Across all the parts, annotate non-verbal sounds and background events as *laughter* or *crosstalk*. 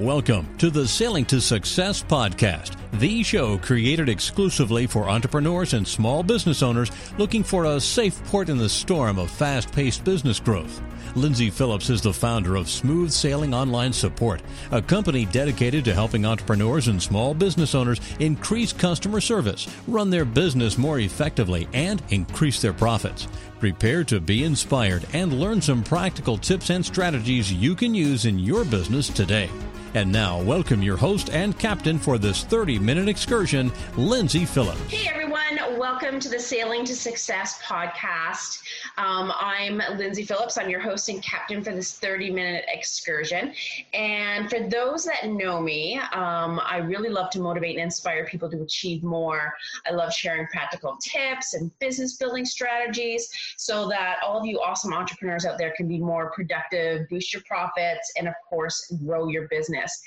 Welcome to the Sailing to Success podcast, the show created exclusively for entrepreneurs and small business owners looking for a safe port in the storm of fast paced business growth. Lindsay Phillips is the founder of Smooth Sailing Online Support, a company dedicated to helping entrepreneurs and small business owners increase customer service, run their business more effectively, and increase their profits. Prepare to be inspired and learn some practical tips and strategies you can use in your business today. And now, welcome your host and captain for this 30 minute excursion, Lindsay Phillips. Hey, everyone. Welcome to the Sailing to Success podcast. Um, I'm Lindsay Phillips. I'm your host and captain for this 30 minute excursion. And for those that know me, um, I really love to motivate and inspire people to achieve more. I love sharing practical tips and business building strategies so that all of you awesome entrepreneurs out there can be more productive, boost your profits, and of course, grow your business business.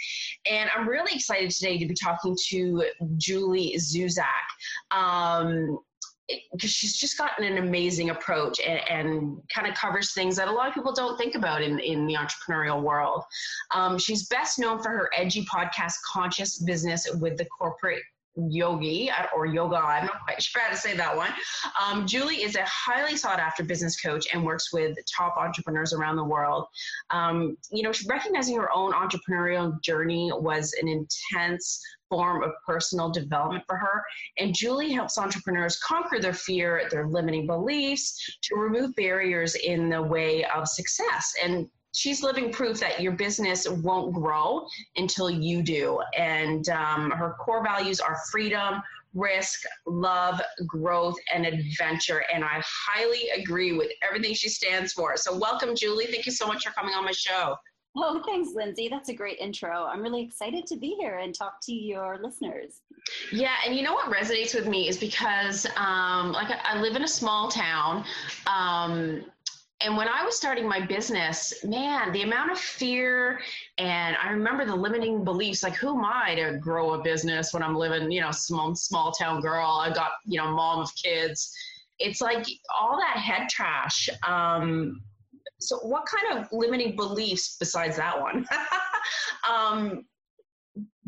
And I'm really excited today to be talking to Julie Zuzak. Um, because she's just gotten an amazing approach and, and, kind of covers things that a lot of people don't think about in, in the entrepreneurial world. Um, she's best known for her edgy podcast, Conscious Business with the Corporate Yogi or Yoga. I'm not quite sure how to say that one. Um, Julie is a highly sought after business coach and works with top entrepreneurs around the world. Um, you know, recognizing her own entrepreneurial journey was an intense form of personal development for her. And Julie helps entrepreneurs conquer their fear, their limiting beliefs, to remove barriers in the way of success. And she's living proof that your business won't grow until you do. And um, her core values are freedom, risk, love, growth, and adventure. And I highly agree with everything she stands for. So, welcome, Julie. Thank you so much for coming on my show. Oh, thanks, Lindsay. That's a great intro. I'm really excited to be here and talk to your listeners. Yeah, and you know what resonates with me is because, um, like, I live in a small town. Um, and when I was starting my business, man, the amount of fear and I remember the limiting beliefs like who am I to grow a business when I'm living, you know, small small town girl. I got, you know, mom of kids. It's like all that head trash. Um, so what kind of limiting beliefs besides that one *laughs* um,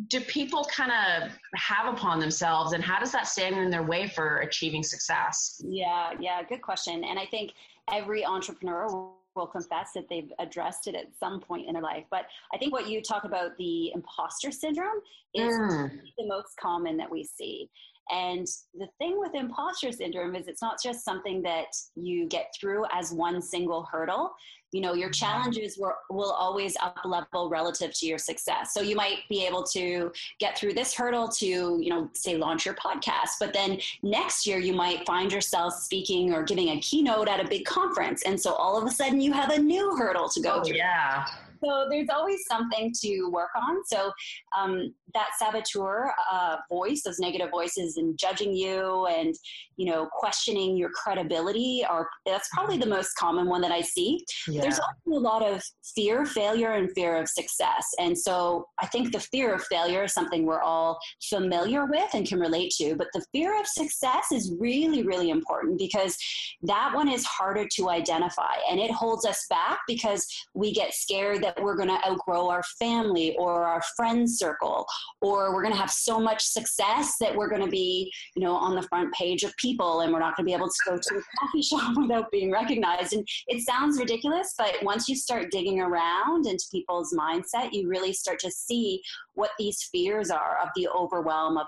do people kind of have upon themselves and how does that stand in their way for achieving success yeah yeah good question and i think every entrepreneur will confess that they've addressed it at some point in their life. But I think what you talk about the imposter syndrome is mm. the most common that we see. And the thing with imposter syndrome is it's not just something that you get through as one single hurdle you know your challenges were, will always up level relative to your success. So you might be able to get through this hurdle to you know say launch your podcast but then next year you might find yourself speaking or giving a keynote at a big conference. And so all of a sudden you have a new hurdle to go oh, through. yeah so there's always something to work on. So um, that saboteur uh, voice, those negative voices, and judging you and you know questioning your credibility, are that's probably the most common one that I see. Yeah. There's also a lot of fear, failure, and fear of success. And so I think the fear of failure is something we're all familiar with and can relate to. But the fear of success is really, really important because that one is harder to identify and it holds us back because we get scared that that we're going to outgrow our family or our friend circle, or we're going to have so much success that we're going to be, you know, on the front page of people and we're not going to be able to go to a coffee *laughs* shop without being recognized. And it sounds ridiculous, but once you start digging around into people's mindset, you really start to see what these fears are of the overwhelm of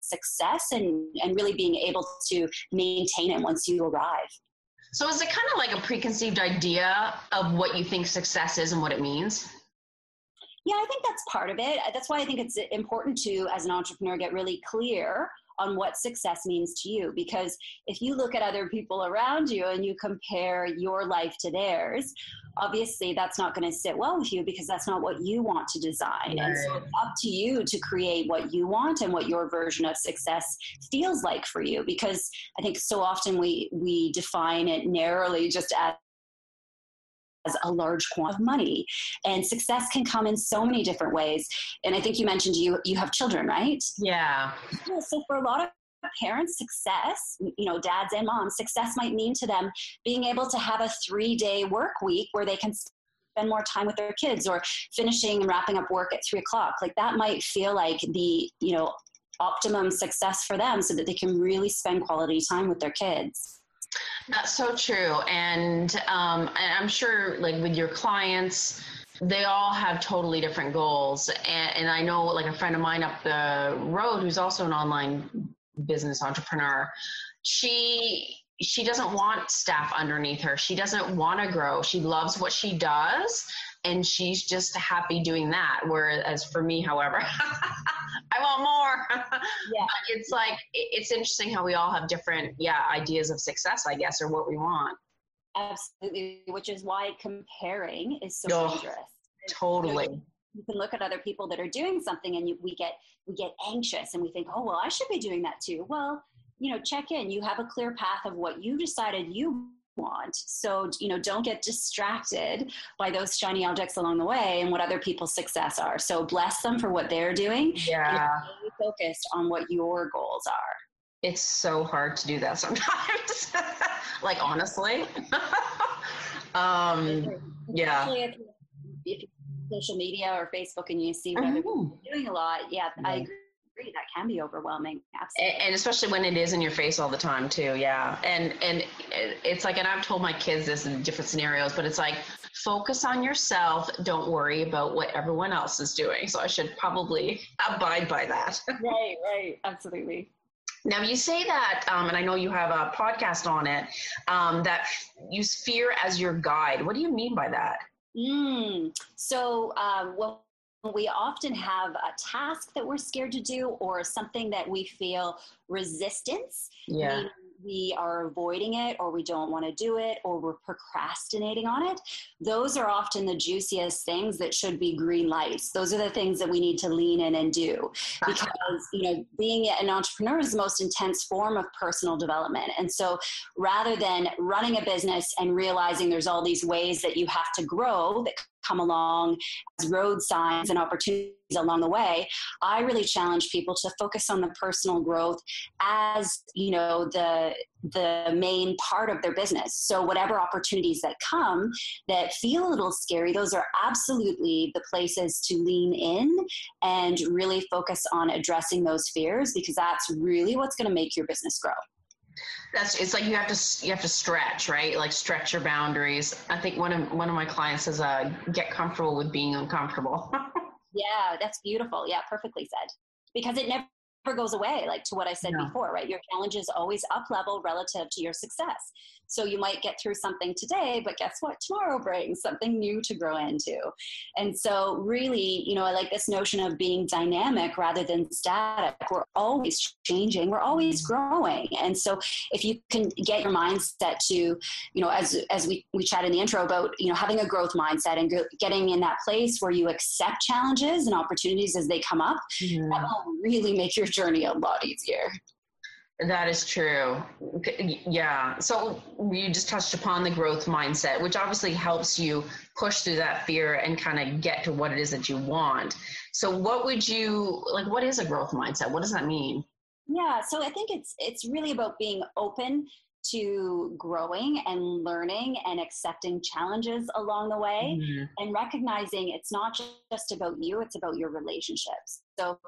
success and, and really being able to maintain it once you arrive. So is it kind of like a preconceived idea of what you think success is and what it means? Yeah, I think that's part of it. That's why I think it's important to, as an entrepreneur, get really clear on what success means to you. Because if you look at other people around you and you compare your life to theirs, obviously that's not going to sit well with you because that's not what you want to design. And so it's up to you to create what you want and what your version of success feels like for you. Because I think so often we we define it narrowly just as a large quantity of money and success can come in so many different ways and i think you mentioned you you have children right yeah, yeah so for a lot of parents success you know dads and moms success might mean to them being able to have a three day work week where they can spend more time with their kids or finishing and wrapping up work at three o'clock. Like that might feel like the, you know, optimum success for them so that they can really spend quality time with their kids. That's so true. And, um, and I'm sure like with your clients, they all have totally different goals. And, and I know like a friend of mine up the road who's also an online business entrepreneur, she she doesn't want staff underneath her. She doesn't want to grow. She loves what she does and she's just happy doing that. Whereas for me, however, *laughs* I want more. *laughs* yeah. it's like, it's interesting how we all have different, yeah, ideas of success, I guess, or what we want. Absolutely. Which is why comparing is so oh, dangerous. Totally. You, you can look at other people that are doing something and you, we get, we get anxious and we think, oh, well, I should be doing that too. Well, you know check in you have a clear path of what you decided you want. So you know don't get distracted by those shiny objects along the way and what other people's success are. So bless them for what they're doing yeah. and focused on what your goals are. It's so hard to do that sometimes. *laughs* Like honestly. *laughs* Um yeah. If, if social media or facebook and you see what mm-hmm. doing a lot. Yeah, yeah. i agree agree that can be overwhelming absolutely and, especially when it is in your face all the time too yeah and and it's like and i've told my kids this in different scenarios but it's like focus on yourself don't worry about what everyone else is doing so i should probably abide by that *laughs* right right absolutely now you say that, um, and I know you have a podcast on it, um, that use fear as your guide. What do you mean by that? Mm. So, um, well, we often have a task that we're scared to do or something that we feel resistance. Yeah. We are avoiding it or we don't want to do it or we're procrastinating on it. Those are often the juiciest things that should be green lights. Those are the things that we need to lean in and do *laughs* because you know being an entrepreneur is the most intense form of personal development. And so rather than running a business and realizing there's all these ways that you have to grow that come along as road signs and opportunities along the way i really challenge people to focus on the personal growth as you know the the main part of their business. So whatever opportunities that come that feel a little scary those are absolutely the places to lean in and really focus on addressing those fears because that's really what's going to make your business grow that's it's like you have to you have to stretch right? Like stretch your boundaries. I think one of one of my clients says uh, get comfortable with being uncomfortable. *laughs* Yeah that's beautiful. Yeah perfectly said. Because it never goes away like to what i said no. before right? Your challenge is always up level relative to your success so you might get through something today, but guess what? Tomorrow brings something new to grow into. And so, really, you know, I like this notion of being dynamic rather than static. We're always changing, we're always growing. And so, if you can get your mindset to, you know, as as we we chat in the intro about, you know, having a growth mindset and getting in that place where you accept challenges and opportunities as they come up, mm-hmm. that will really make your journey a lot easier. That is true. Yeah. So you just touched upon the growth mindset, which obviously helps you push through that fear and kind of get to what it is that you want. So what would you like what is a growth mindset? What does that mean? Yeah, so I think it's it's really about being open to growing and learning and accepting challenges along the way mm-hmm. and recognizing it's not just about you, it's about your relationships. So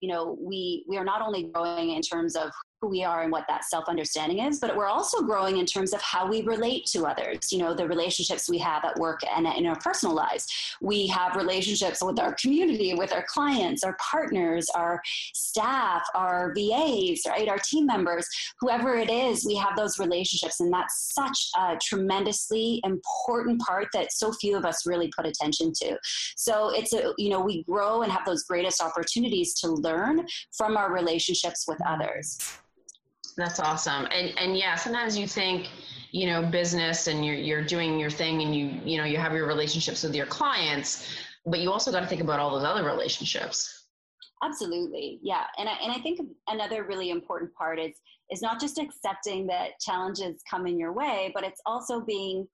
you know we we are not only growing in terms of who we are and what that self understanding is, but we're also growing in terms of how we relate to others. You know, the relationships we have at work and in our personal lives. We have relationships with our community, with our clients, our partners, our staff, our VAs, right? Our team members, whoever it is, we have those relationships. And that's such a tremendously important part that so few of us really put attention to. So it's a, you know, we grow and have those greatest opportunities to learn from our relationships with others. That's awesome. And and yeah, sometimes you think, you know, business and you're you're doing your thing and you you know you have your relationships with your clients, but you also got to think about all those other relationships. Absolutely. Yeah. And I and I think another really important part is is not just accepting that challenges come in your way, but it's also being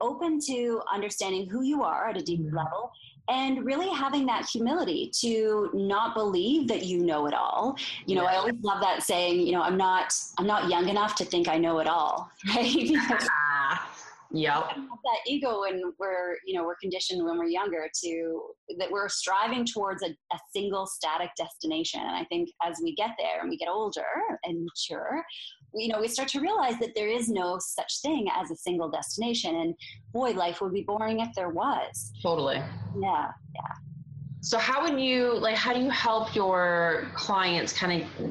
open to understanding who you are at a deeper mm-hmm. level and really having that humility to not believe that you know it all you know yeah. i always love that saying you know i'm not i'm not young enough to think i know it all *laughs* right *laughs* Yep. That ego and we're, you know, we're conditioned when we're younger to that we're striving towards a, a single static destination. And I think as we get there and we get older and mature, you know, we start to realize that there is no such thing as a single destination. And boy, life would be boring if there was. Totally. Yeah. Yeah. So how would you like how do you help your clients kind of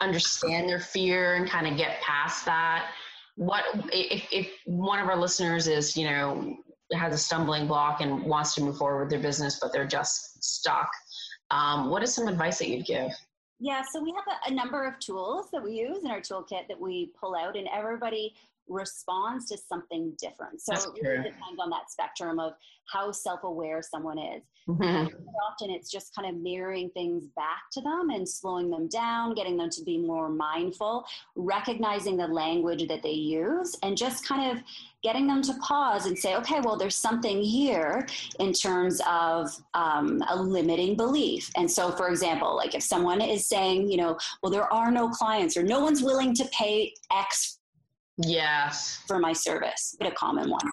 understand their fear and kind of get past that? What if if one of our listeners is, you know, has a stumbling block and wants to move forward with their business but they're just stuck? Um, what is some advice that you'd give? Yeah, so we have a, a, number of tools that we use in our toolkit that we pull out, and everybody responds to something different. So it really depends on that spectrum of how self aware someone is. Mm-hmm. Often it's just kind of mirroring things back to them and slowing them down, getting them to be more mindful, recognizing the language that they use, and just kind of getting them to pause and say, okay, well, there's something here in terms of um, a limiting belief. And so, for example, like if someone is saying, you know, well, there are no clients or no one's willing to pay X yes. for my service but a common one.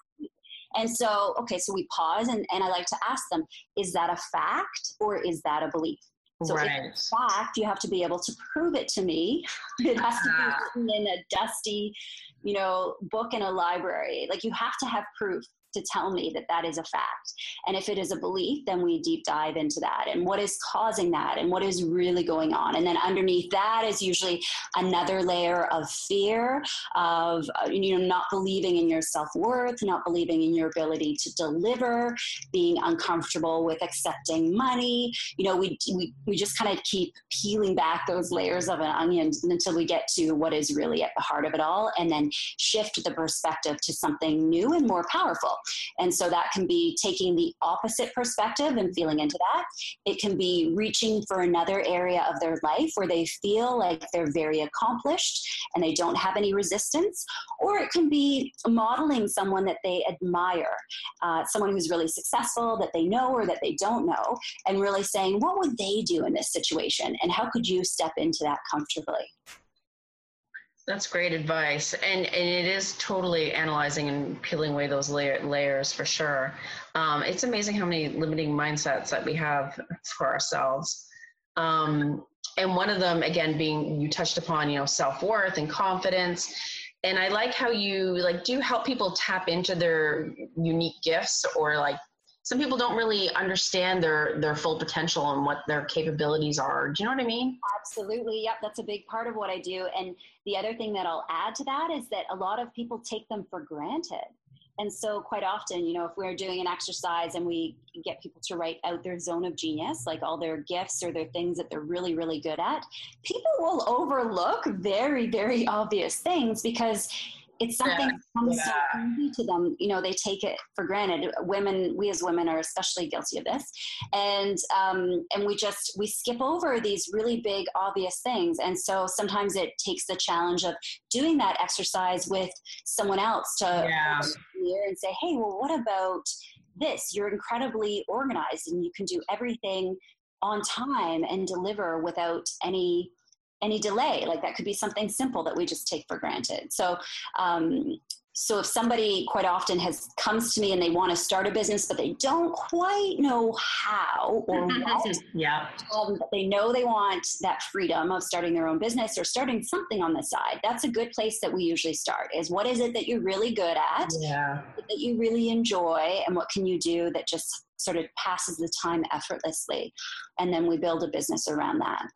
And so okay so we pause and, and i like to ask them is that a fact or is that a belief so right. it's fact you have to be able to prove it to me *laughs* it has to be ah. written in a dusty you know book in a library like you have to have proof to tell me that that is a fact. And if it is a belief, then we deep dive into that and what is causing that and what is really going on. And then underneath that is usually another layer of fear of uh, you know not believing in your self-worth, not believing in your ability to deliver, being uncomfortable with accepting money. You know, we we, we just kind of keep peeling back those layers of an onion until we get to what is really at the heart of it all and then shift the perspective to something new and more powerful. And so that can be taking the opposite perspective and feeling into that. It can be reaching for another area of their life where they feel like they're very accomplished and they don't have any resistance. Or it can be modeling someone that they admire, uh, someone who's really successful that they know or that they don't know, and really saying, what would they do in this situation? And how could you step into that comfortably? That's great advice, and and it is totally analyzing and peeling away those layer, layers for sure. Um, it's amazing how many limiting mindsets that we have for ourselves, um, and one of them again being you touched upon, you know, self worth and confidence. And I like how you like do help people tap into their unique gifts or like some people don't really understand their their full potential and what their capabilities are. Do you know what I mean? Absolutely. Yep, that's a big part of what I do. And the other thing that I'll add to that is that a lot of people take them for granted. And so, quite often, you know, if we're doing an exercise and we get people to write out their zone of genius, like all their gifts or their things that they're really, really good at, people will overlook very, very obvious things because it's something yeah. that comes yeah. so easy to them. You know, they take it for granted. Women, we as women are especially guilty of this, and um, and we just we skip over these really big obvious things. And so sometimes it takes the challenge of doing that exercise with someone else to yeah. and say, hey, well, what about this? You're incredibly organized, and you can do everything on time and deliver without any any delay. Like that could be something simple that we just take for granted. So, um, so if somebody quite often has comes to me and they want to start a business but they don't quite know how or *laughs* what yeah um, they know they want that freedom of starting their own business or starting something on the side that's a good place that we usually start is what is it that you're really good at yeah. that you really enjoy and what can you do that just sort of passes the time effortlessly and then we build a business around that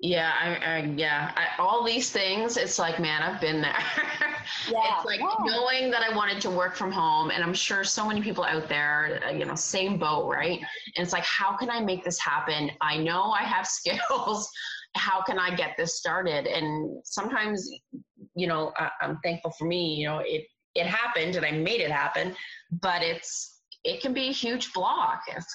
yeah, I, I yeah, I, all these things. It's like, man, I've been there. *laughs* Yeah, it's like yeah. knowing that I wanted to work from home, and I'm sure so many people out there, uh, you know, same boat, right? And it's like, how can I make this happen? I know I have *laughs* skills. how can I get this started? And sometimes, you know, I, I'm thankful for me. You know, it it happened, and I made it happen. But it's it can be a huge block. It's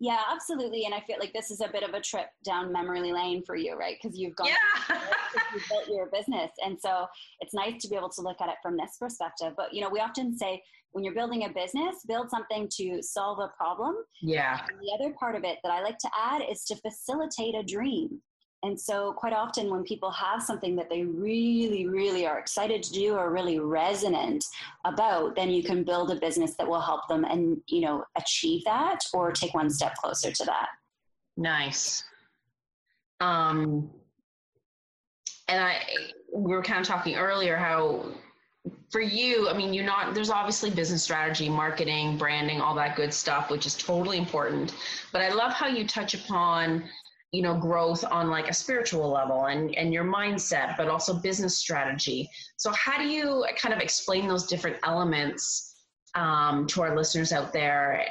yeah, absolutely. And I feel like this is a bit of a trip down memory lane for you, right? Because you've gone, yeah. *laughs* you built your business, and so it's nice to be able to look at it from this perspective. But you know, we often say when you're building a business, build something to solve a problem. Yeah. And the other part of it that I like to add is to facilitate a dream. And so, quite often, when people have something that they really, really are excited to do or really resonant about, then you can build a business that will help them and you know achieve that or take one step closer to that. Nice. Um, and I, we were kind of talking earlier how for you, I mean, you're not, there's obviously business strategy, marketing, branding, all that good stuff, which is totally important. But I love how you touch upon, you know, growth on like a spiritual level and, and your mindset, but also business strategy. So, how do you kind of explain those different elements um, to our listeners out there?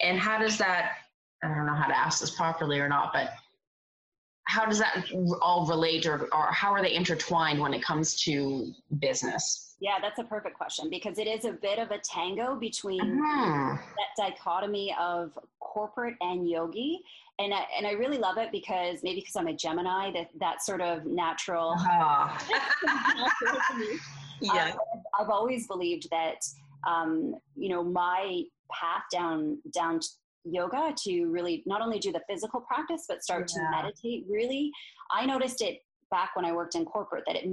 And how does that, I don't know how to ask this properly or not, but how does that all relate or, or how are they intertwined when it comes to business? Yeah, that's a perfect question because it is a bit of a tango between uh-huh. that dichotomy of corporate and yogi. And I, and I really love it because maybe because I'm a Gemini, that that sort of natural. Uh-huh. *laughs* *laughs* yeah, um, I've always believed that um, you know my path down down yoga to really not only do the physical practice but start yeah. to meditate. Really, I noticed it back when I worked in corporate that it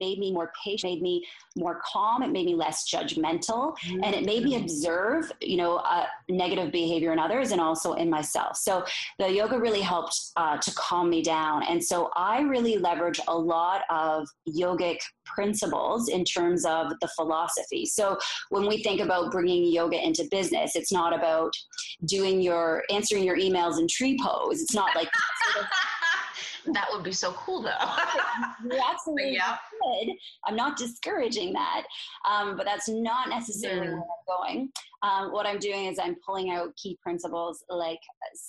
made me more patient, made me more calm. It made me less judgmental, mm-hmm. and it made me observe, you know, uh, negative behavior in others and also in myself. So the yoga really helped uh, to calm me down, and so I really leverage a lot of yogic principles in terms of the philosophy. So when we think about bringing yoga into business, it's not about doing your answering your emails in tree pose. It's not like *laughs* sort of, that would be so cool though. *laughs* *laughs* yeah. Could. I'm not discouraging that, um, but that's not necessarily mm. where I'm going. Um, what I'm doing is I'm pulling out key principles like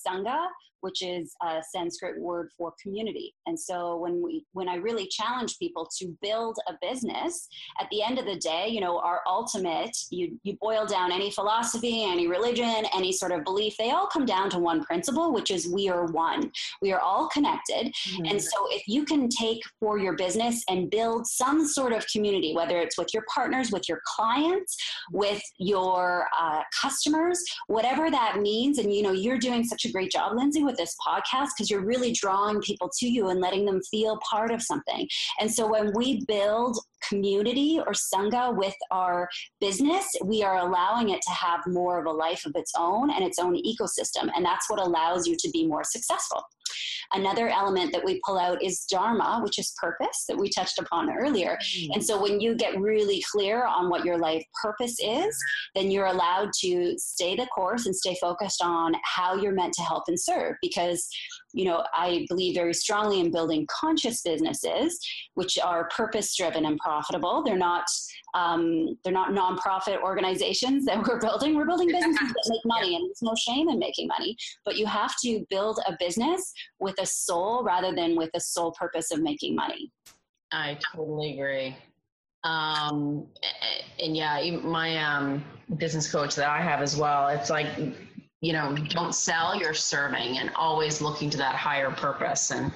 Sangha, which is a Sanskrit word for community. And so when we when I really challenge people to build a business, at the end of the day, you know, our ultimate, you you boil down any philosophy, any religion, any sort of belief, they all come down to one principle, which is we are one. We are all connected. Mm-hmm. And so if you can take for your business and build some sort of community, whether it's with your partners, with your clients, with your uh, customers, whatever that means, and you know, you're doing such a great job, Lindsay with this podcast because you're really drawing people to you and letting them feel part of something. And so when we build community or sangha with our business, we are allowing it to have more of a life of its own and its own ecosystem. And that's what allows you to be more successful. Another element that we pull out is Dharma, which is purpose that we touched upon earlier. Mm-hmm. And so when you get really clear on what your life purpose is, then you're allowed to stay the course and stay focused on how you're meant to help and serve. Because, you know, I believe very strongly in building conscious businesses, which are purpose driven and profitable. They're not um, they're not nonprofit organizations that we're building. We're building businesses that make *laughs* money, and there's no shame in making money. But you have to build a business with a soul rather than with a sole purpose of making money. I totally agree. Um, and yeah, my um, business coach that I have as well, it's like, you know, don't sell, you're serving and always looking to that higher purpose. And,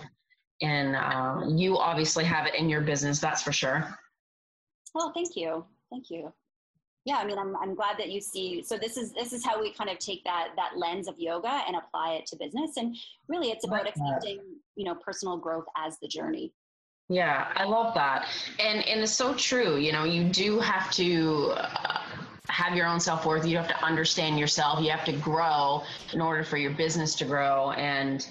and uh, you obviously have it in your business, that's for sure. Well, thank you. Thank you. Yeah, I mean, I'm, I'm glad that you see. So this is this is how we kind of take that that lens of yoga and apply it to business. And really, it's about accepting, you know, personal growth as the journey. Yeah, I love that, and and it's so true. You know, you do have to. Uh, have your own self worth. You have to understand yourself. You have to grow in order for your business to grow. And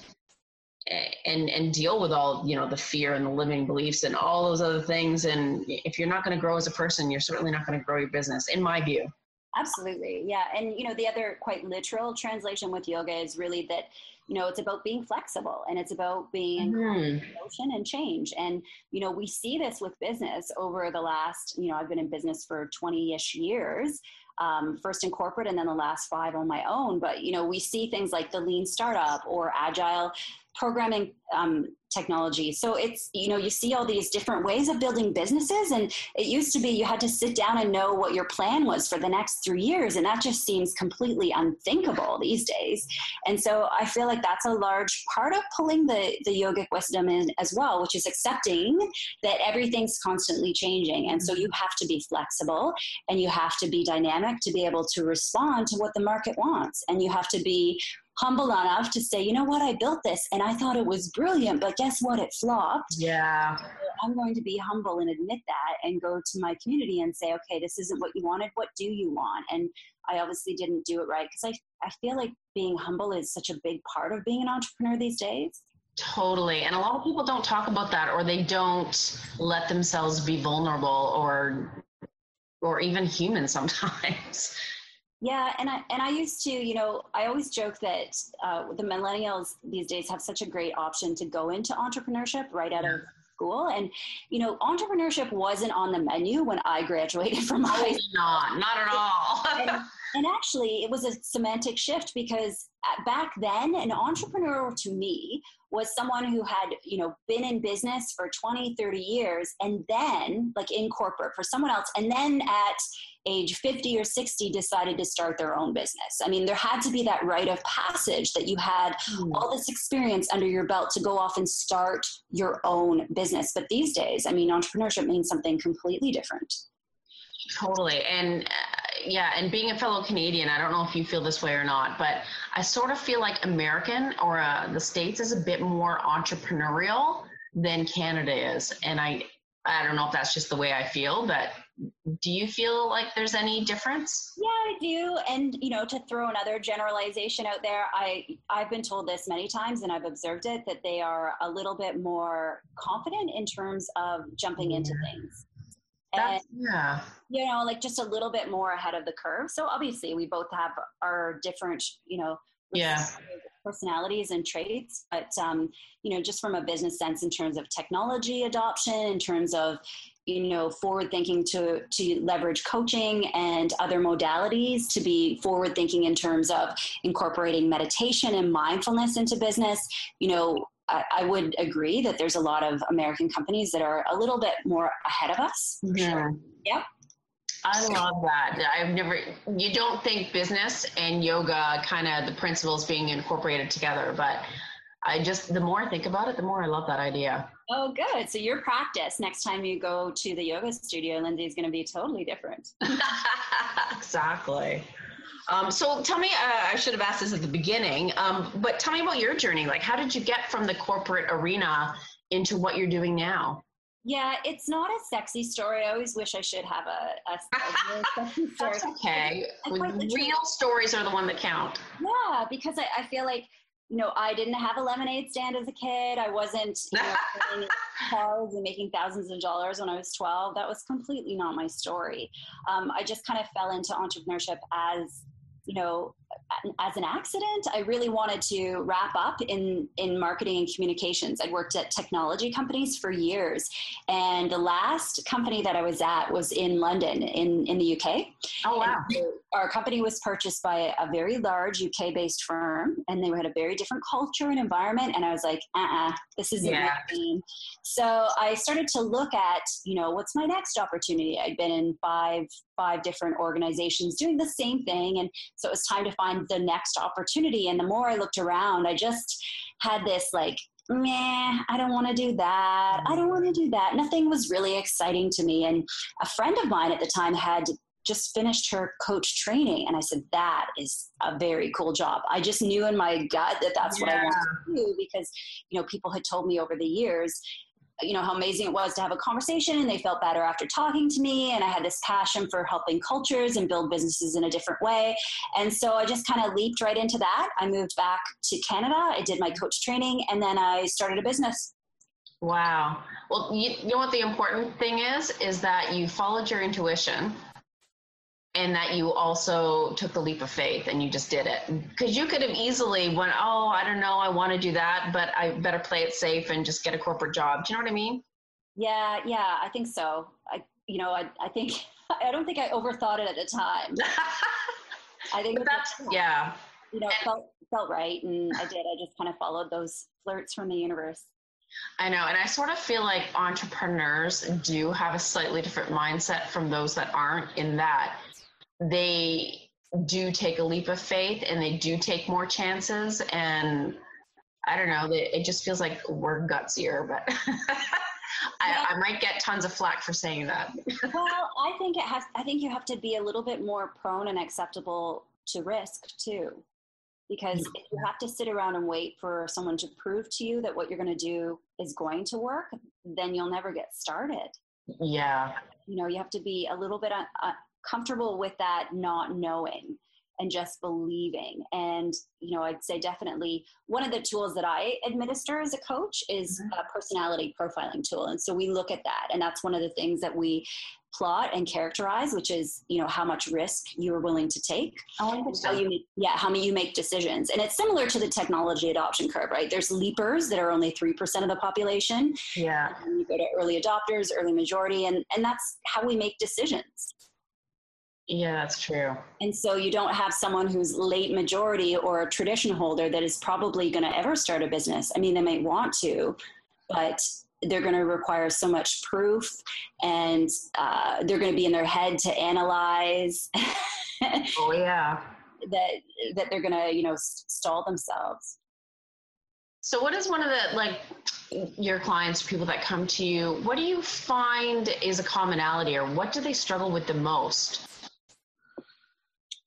and and deal with all you know the fear and the limiting beliefs and all those other things. And if you're not going to grow as a person you're certainly not going to grow your business in my view. Absolutely yeah. And you know the other quite literal translation with yoga is really that you know it's about being flexible and it's about being mm-hmm. motion and change. And you know we see this with business over the last you know i've been in business for 20ish years um, first in corporate and then the last five on my own. But you know we see things like the lean startup or agile programming um, technology. So it's, you know, you see all these different ways of building businesses. And it used to be you had to sit down and know what your plan was for the next three years. And that just seems completely unthinkable these days. And so I feel like that's a large part of pulling the, the yogic wisdom in as well, which is accepting that everything's constantly changing. And so you have to be flexible and you have to be dynamic to be able to respond to what the market wants. And you have to be humble enough to say, you know what, I built this and I thought it was brilliant, but guess what? It flopped. Yeah. I'm going to be humble and admit that and go to my community and say, okay, this isn't what you wanted. What do you want? And I obviously didn't do it right because I, I feel like being humble is such a big part of being an entrepreneur these days. Totally. And a lot of people don't talk about that or they don't let themselves be vulnerable or or even human sometimes. *laughs* Yeah, and I and I used to, you know, I always joke that uh, the millennials these days have such a great option to go into entrepreneurship right out of school, and you know, entrepreneurship wasn't on the menu when I graduated *laughs* from high school. Not, not at all. and, *laughs* and actually, it was a semantic shift because back then, an entrepreneur to me was someone who had you know been in business for 20 30 years and then like in corporate for someone else and then at age 50 or 60 decided to start their own business. I mean there had to be that rite of passage that you had mm. all this experience under your belt to go off and start your own business. But these days i mean entrepreneurship means something completely different totally and uh, yeah, and being a fellow Canadian, I don't know if you feel this way or not, but I sort of feel like American or uh, the States is a bit more entrepreneurial than Canada is. And I, I don't know if that's just the way I feel, but do you feel like there's any difference? Yeah, I do. And you know, to throw another generalization out there, I I've been told this many times and I've observed it that they are a little bit more confident in terms of jumping into things and yeah. you know like just a little bit more ahead of the curve. So obviously we both have our different you know yeah. personalities and traits but um, you know just from a business sense in terms of technology adoption in terms of you know forward thinking to to leverage coaching and other modalities to be forward thinking in terms of incorporating meditation and mindfulness into business you know I, I, would agree that there's a lot of American companies that are a little bit more ahead of us. Yeah. Yep. I love that. I've never, you don't think business and yoga kind of the principles being incorporated together, but I just, the more I think about it, the more I love that idea. Oh, good. So your practice next time you go to the yoga studio, Lindsay, is going to be totally different. *laughs* exactly. Um, so tell me, uh, I should have asked this at the beginning, um, but tell me about your journey. Like, how did you get from the corporate arena into what you're doing now? Yeah, it's not a sexy story. I always wish I should have a, a, a *laughs* sexy story. That's okay. Real stories are the one that count. Yeah, because I, I, feel like, you know, I didn't have a lemonade stand as a kid. I wasn't you know, *laughs* cars and making thousands of dollars when I was 12. That was completely not my story. Um, I just kind of fell into entrepreneurship as you know as an accident i really wanted to wrap up in in marketing and communications. I'd worked at technology companies for years and the last company that i was at was in london in in the uk oh wow. Our company was purchased by a very large uk based firm and they had a very different culture and environment and i was like uh-uh this isn't yeah. so i started to look at you know what's my next opportunity? I'd been in five five different organizations doing the same thing and so it was time to find the next opportunity. And the more I looked around, I just had this like, meh, I don't want to do that. I don't want to do that. Nothing was really exciting to me. And a friend of mine at the time had just finished her coach training and i said that is a very cool job i just knew in my gut that that's yeah. what i wanted to do because you know people had told me over the years you know how amazing it was to have a conversation and they felt better after talking to me and i had this passion for helping cultures and build businesses in a different way. And so i just kind of leaped right into that. I moved back to canada i did my coach training and then i started a business. Wow. Well you, you know what the important thing is? Is that you followed your intuition and that you also took the leap of faith and you just did it. Because you could have easily went oh i don't know i want to do that but i better play it safe and just get a corporate job. Do you know what i mean? Yeah yeah i think so. I you know i, I think *laughs* i don't think i overthought it at the time. *laughs* I think that's yeah. you know felt felt right and i did. I just kind of followed those flirts from the universe. I know. And I sort of feel like entrepreneurs do have a slightly different mindset from those that aren't, in that they do take a leap of faith and they do take more chances. And i don't know it just feels like we're gutsier but *laughs* I, I, might get tons of flack for saying that. *laughs* Well i think it has i think you have to be a little bit more prone and acceptable to risk too. Because if you have to sit around and wait for someone to prove to you that what you're going to do is going to work, then you'll never get started. Yeah. You know, you have to be a little bit uh, uh comfortable with that not knowing and just believing. And, you know, I'd say definitely one of the tools that I administer as a coach is mm-hmm. a personality profiling tool. And so we look at that. And that's one of the things that we plot and characterize, which is, you know, how much risk you're willing to take. Oh, how you make, yeah, how many you make decisions. And it's similar to the technology adoption curve, right? There's leapers that are only 3% of the population. Yeah. And you go to early adopters, early majority, and, and that's how we make decisions. Yeah, that's true. And so you don't have someone who's late majority or a tradition holder that is probably going to ever start a business. I mean, they might want to, but they're going to require so much proof and uh, they're going to be in their head to analyze. *laughs* oh, yeah. that, that they're going to, you know, stall themselves. So, what is one of the like your clients, people that come to you? What do you find is a commonality, or what do they struggle with the most?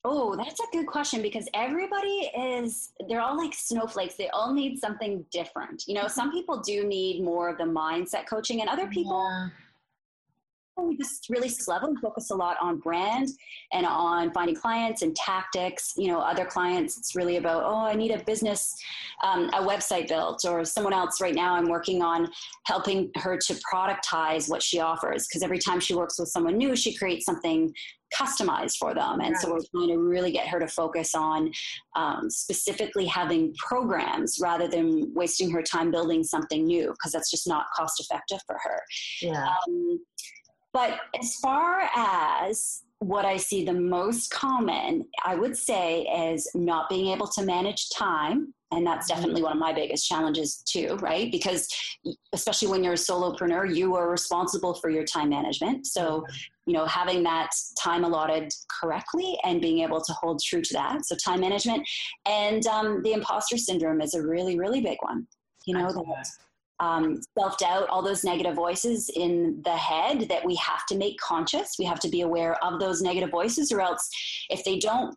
Oh, that's a good question because everybody is, they're all like snowflakes. They all need something different. You know, some people do need more of the mindset coaching, and other people, yeah. we just really level and focus a lot on brand and on finding clients and tactics. You know, other clients, it's really about, oh, I need a business, um, a website built, or someone else right now, I'm working on helping her to productize what she offers because every time she works with someone new, she creates something customized for them. And right. so we're trying to really get her to focus on um, specifically having programs rather than wasting her time building something new because that's just not cost effective for her. Yeah. Um, but as far as what I see the most common, I would say, is not being able to manage time. And that's mm-hmm. definitely one of my biggest challenges, too, right? Because especially when you're a solopreneur, you are responsible for your time management. So you know having that time allotted correctly and being able to hold true to that so time management and um, the imposter syndrome is a really really big one you know that um, self-doubt all those negative voices in the head that we have to make conscious we have to be aware of those negative voices or else if they don't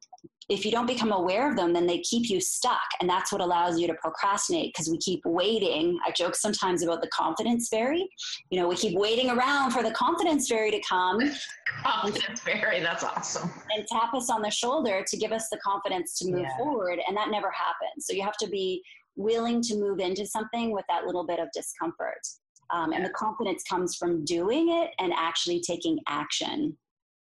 if you don't become aware of them, then they keep you stuck. And that's what allows you to procrastinate because we keep waiting. I joke sometimes about the confidence fairy. You know, we keep waiting around for the confidence fairy to come. confidence fairy, that's awesome. And tap us on the shoulder to give us the confidence to move yeah. forward. And that never happens. So you have to be willing to move into something with that little bit of discomfort. Um, and the confidence comes from doing it and actually taking action.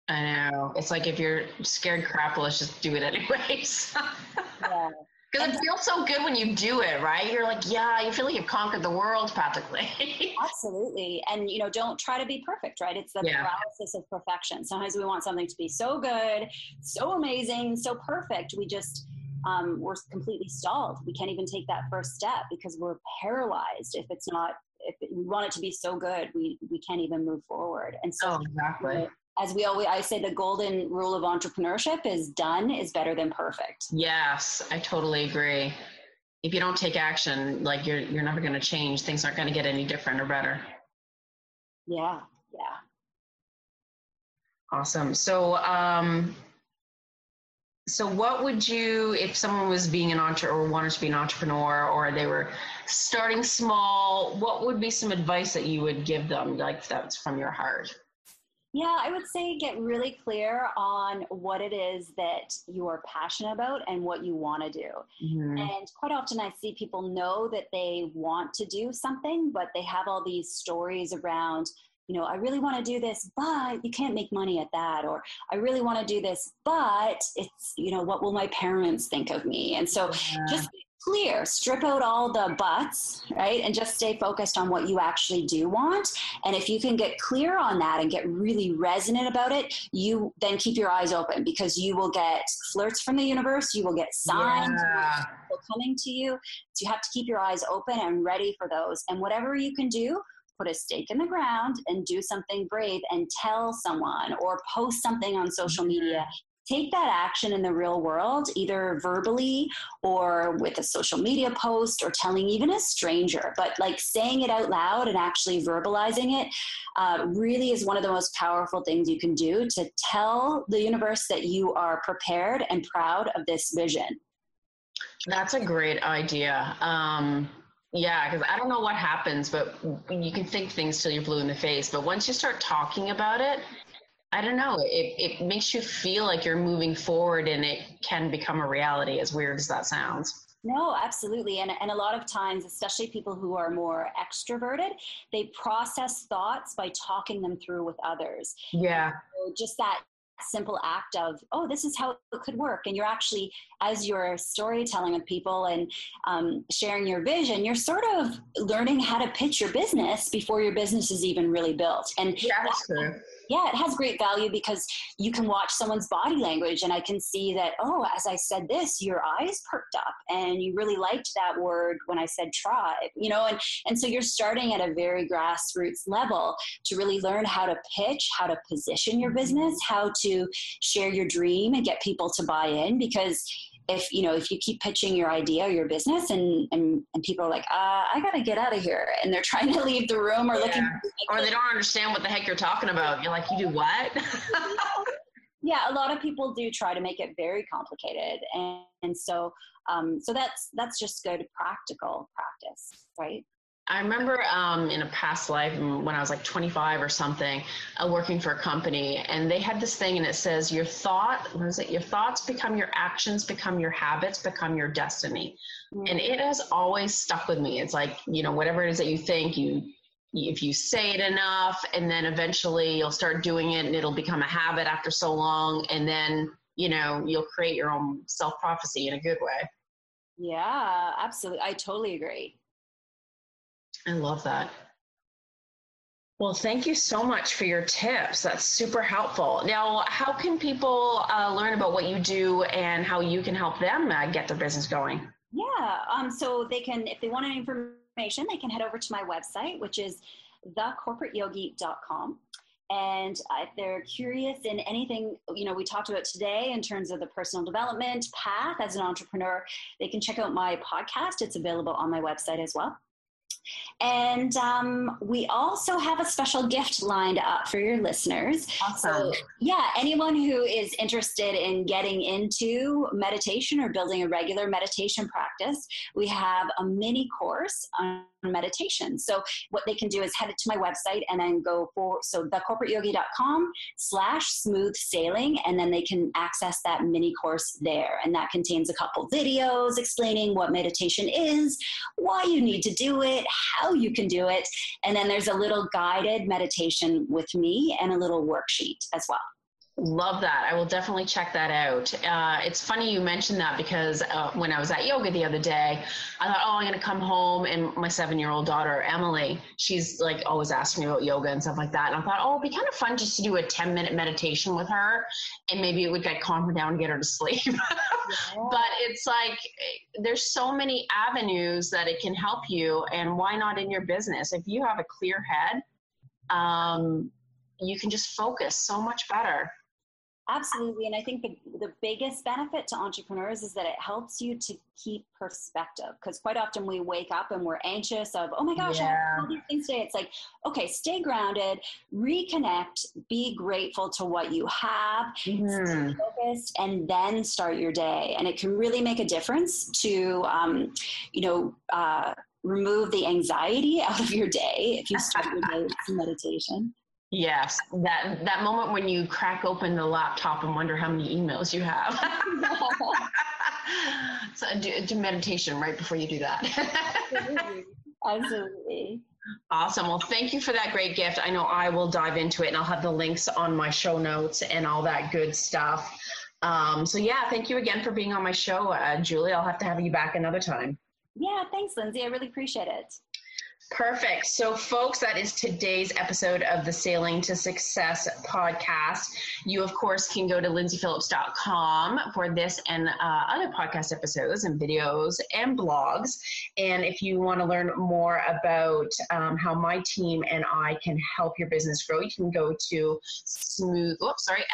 I know. It's like if you're scared crap, let's just do it anyways. *laughs* yeah. Because it feels so good when you do it, right? You're like, yeah, you feel like you've conquered the world practically. *laughs* Absolutely. And, you know, don't try to be perfect, right? It's the yeah. paralysis of perfection. Sometimes we want something to be so good, so amazing, so perfect. We just, um, we're completely stalled. We can't even take that first step because we're paralyzed if it's not, if we want it to be so good, we, we can't even move forward. And so, oh, exactly. As we always I say the golden rule of entrepreneurship is done is better than perfect. Yes, I totally agree. If you don't take action, like you're you're never going to change. Things aren't going to get any different or better. Yeah, yeah. Awesome. So um so what would you if someone was being an entrepreneur or wanted to be an entrepreneur or they were starting small, what would be some advice that you would give them like that's from your heart? Yeah, I would say get really clear on what it is that you are passionate about and what you want to do. Mm-hmm. And quite often I see people know that they want to do something, but they have all these stories around, you know, I really want to do this, but you can't make money at that. Or I really want to do this, but it's, you know, what will my parents think of me? And so yeah. just clear, strip out all the buts, right? And just stay focused on what you actually do want. And if you can get clear on that and get really resonant about it, you then keep your eyes open because you will get flirts from the universe, you will get signs yeah. coming to you. So you have to keep your eyes open and ready for those. And whatever you can do, put a stake in the ground and do something brave and tell someone or post something on social media take that action in the real world, either verbally or with a social media post or telling even a stranger. But like saying it out loud and actually verbalizing it uh, really is one of the most powerful things you can do to tell the universe that you are prepared and proud of this vision. That's a great idea. Um, yeah, because I don't know what happens, but you can think things till you're blue in the face. But once you start talking about it, I don't know. It, it makes you feel like you're moving forward and it can become a reality, as weird as that sounds. No, absolutely. And, and a lot of times, especially people who are more extroverted, they process thoughts by talking them through with others. Yeah. So just that simple act of oh this is how it could work. And you're actually as you're storytelling with people and um, sharing your vision you're sort of learning how to pitch your business before your business is even really built. And that's true yeah, it has great value because you can watch someone's body language and I can see that, oh, as I said this, your eyes perked up and you really liked that word when I said tribe, you know, and, and so you're starting at a very grassroots level to really learn how to pitch, how to position your business, how to share your dream and get people to buy in because if you know if you keep pitching your idea or your business and and, and people are like uh, i gotta get out of here and they're *laughs* trying to leave the room or yeah. looking or they don't understand what the heck you're talking about. You're like you do what? *laughs* Yeah a lot of people do try to make it very complicated and, and so um, so that's that's just good practical practice right I remember um, in a past life when I was like 25 or something, uh, working for a company, and they had this thing, and it says, "Your thought, what is it? Your thoughts become your actions, become your habits, become your destiny." Mm-hmm. And it has always stuck with me. It's like you know, whatever it is that you think, you if you say it enough, and then eventually you'll start doing it, and it'll become a habit after so long, and then you know you'll create your own self prophecy in a good way. Yeah, absolutely. I totally agree. I love that. Well, thank you so much for your tips. That's super helpful. Now, how can people uh, learn about what you do and how you can help them uh, get their business going? Yeah, um, so they can, if they want any information, they can head over to my website, which is thecorporateyogi.com. And if they're curious in anything, you know, we talked about today in terms of the personal development path as an entrepreneur, they can check out my podcast. It's available on my website as well. And um, we also have a special gift lined up for your listeners. Awesome. So, yeah, anyone who is interested in getting into meditation or building a regular meditation practice, we have a mini course on meditation. So what they can do is head to my website and then go for so thecorporateyogi.com slash smooth sailing and then they can access that mini course there. And that contains a couple videos explaining what meditation is, why you need to do it, how you can do it, and then there's a little guided meditation with me and a little worksheet as well. Love that. I will definitely check that out. Uh, it's funny you mentioned that because uh, when I was at yoga the other day, I thought, oh, I'm going to come home and my seven year old daughter, Emily, she's like always asking me about yoga and stuff like that. And I thought, oh, it'd be kind of fun just to do a 10 minute meditation with her and maybe it would get calm her down and get her to *laughs* sleep. yeah. But it's like there's so many avenues that it can help you. And why not in your business? If you have a clear head, um, you can just focus so much better. Absolutely. And I think the, the biggest benefit to entrepreneurs is that it helps you to keep perspective. Because quite often we wake up and we're anxious of, oh my gosh, yeah. I have all these things today. It's like, okay, stay grounded, reconnect, be grateful to what you have, mm-hmm. focused, and then start your day. And it can really make a difference to, um, you know, uh, remove the anxiety *laughs* out of your day if you start your day with some meditation. Yes, that that moment when you crack open the laptop and wonder how many emails you have. *laughs* so do, do meditation right before you do that. Absolutely. Absolutely. Awesome. Well, thank you for that great gift. I know I will dive into it and I'll have the links on my show notes and all that good stuff. Um, so, yeah, thank you again for being on my show, uh, Julie. I'll have to have you back another time. Yeah, thanks, Lindsay. I really appreciate it. Perfect. So, folks, that is today's episode of the Sailing to Success podcast. You, of course, can go to lindsayphillips.com for this and uh, other podcast episodes and videos and blogs. And if you want to learn more about um, how my team and I can help your business grow, you can go to smooth, oops, sorry,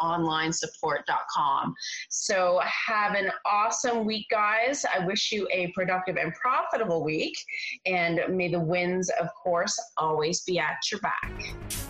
ssonlinesupport.com. So, have an awesome week, guys. I wish you a productive and profitable week. And may the winds, of course, always be at your back.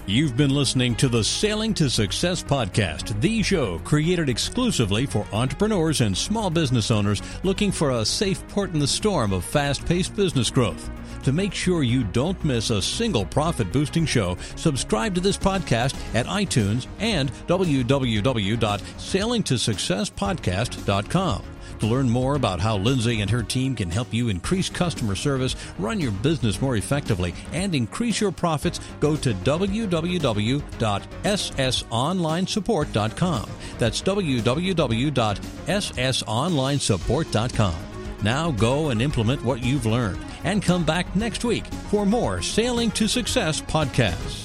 You've been listening to the Sailing to Success podcast, the show created exclusively for entrepreneurs and small business owners looking for a safe port in the storm of fast paced business growth. To make sure you don't miss a single profit boosting show, subscribe to this podcast at iTunes and www.sailingtosuccesspodcast.com. To learn more about how Lindsay and her team can help you increase customer service, run your business more effectively, and increase your profits, go to www.ssonlinesupport.com. That's www.ssonlinesupport.com. Now go and implement what you've learned and come back next week for more Sailing to Success podcasts.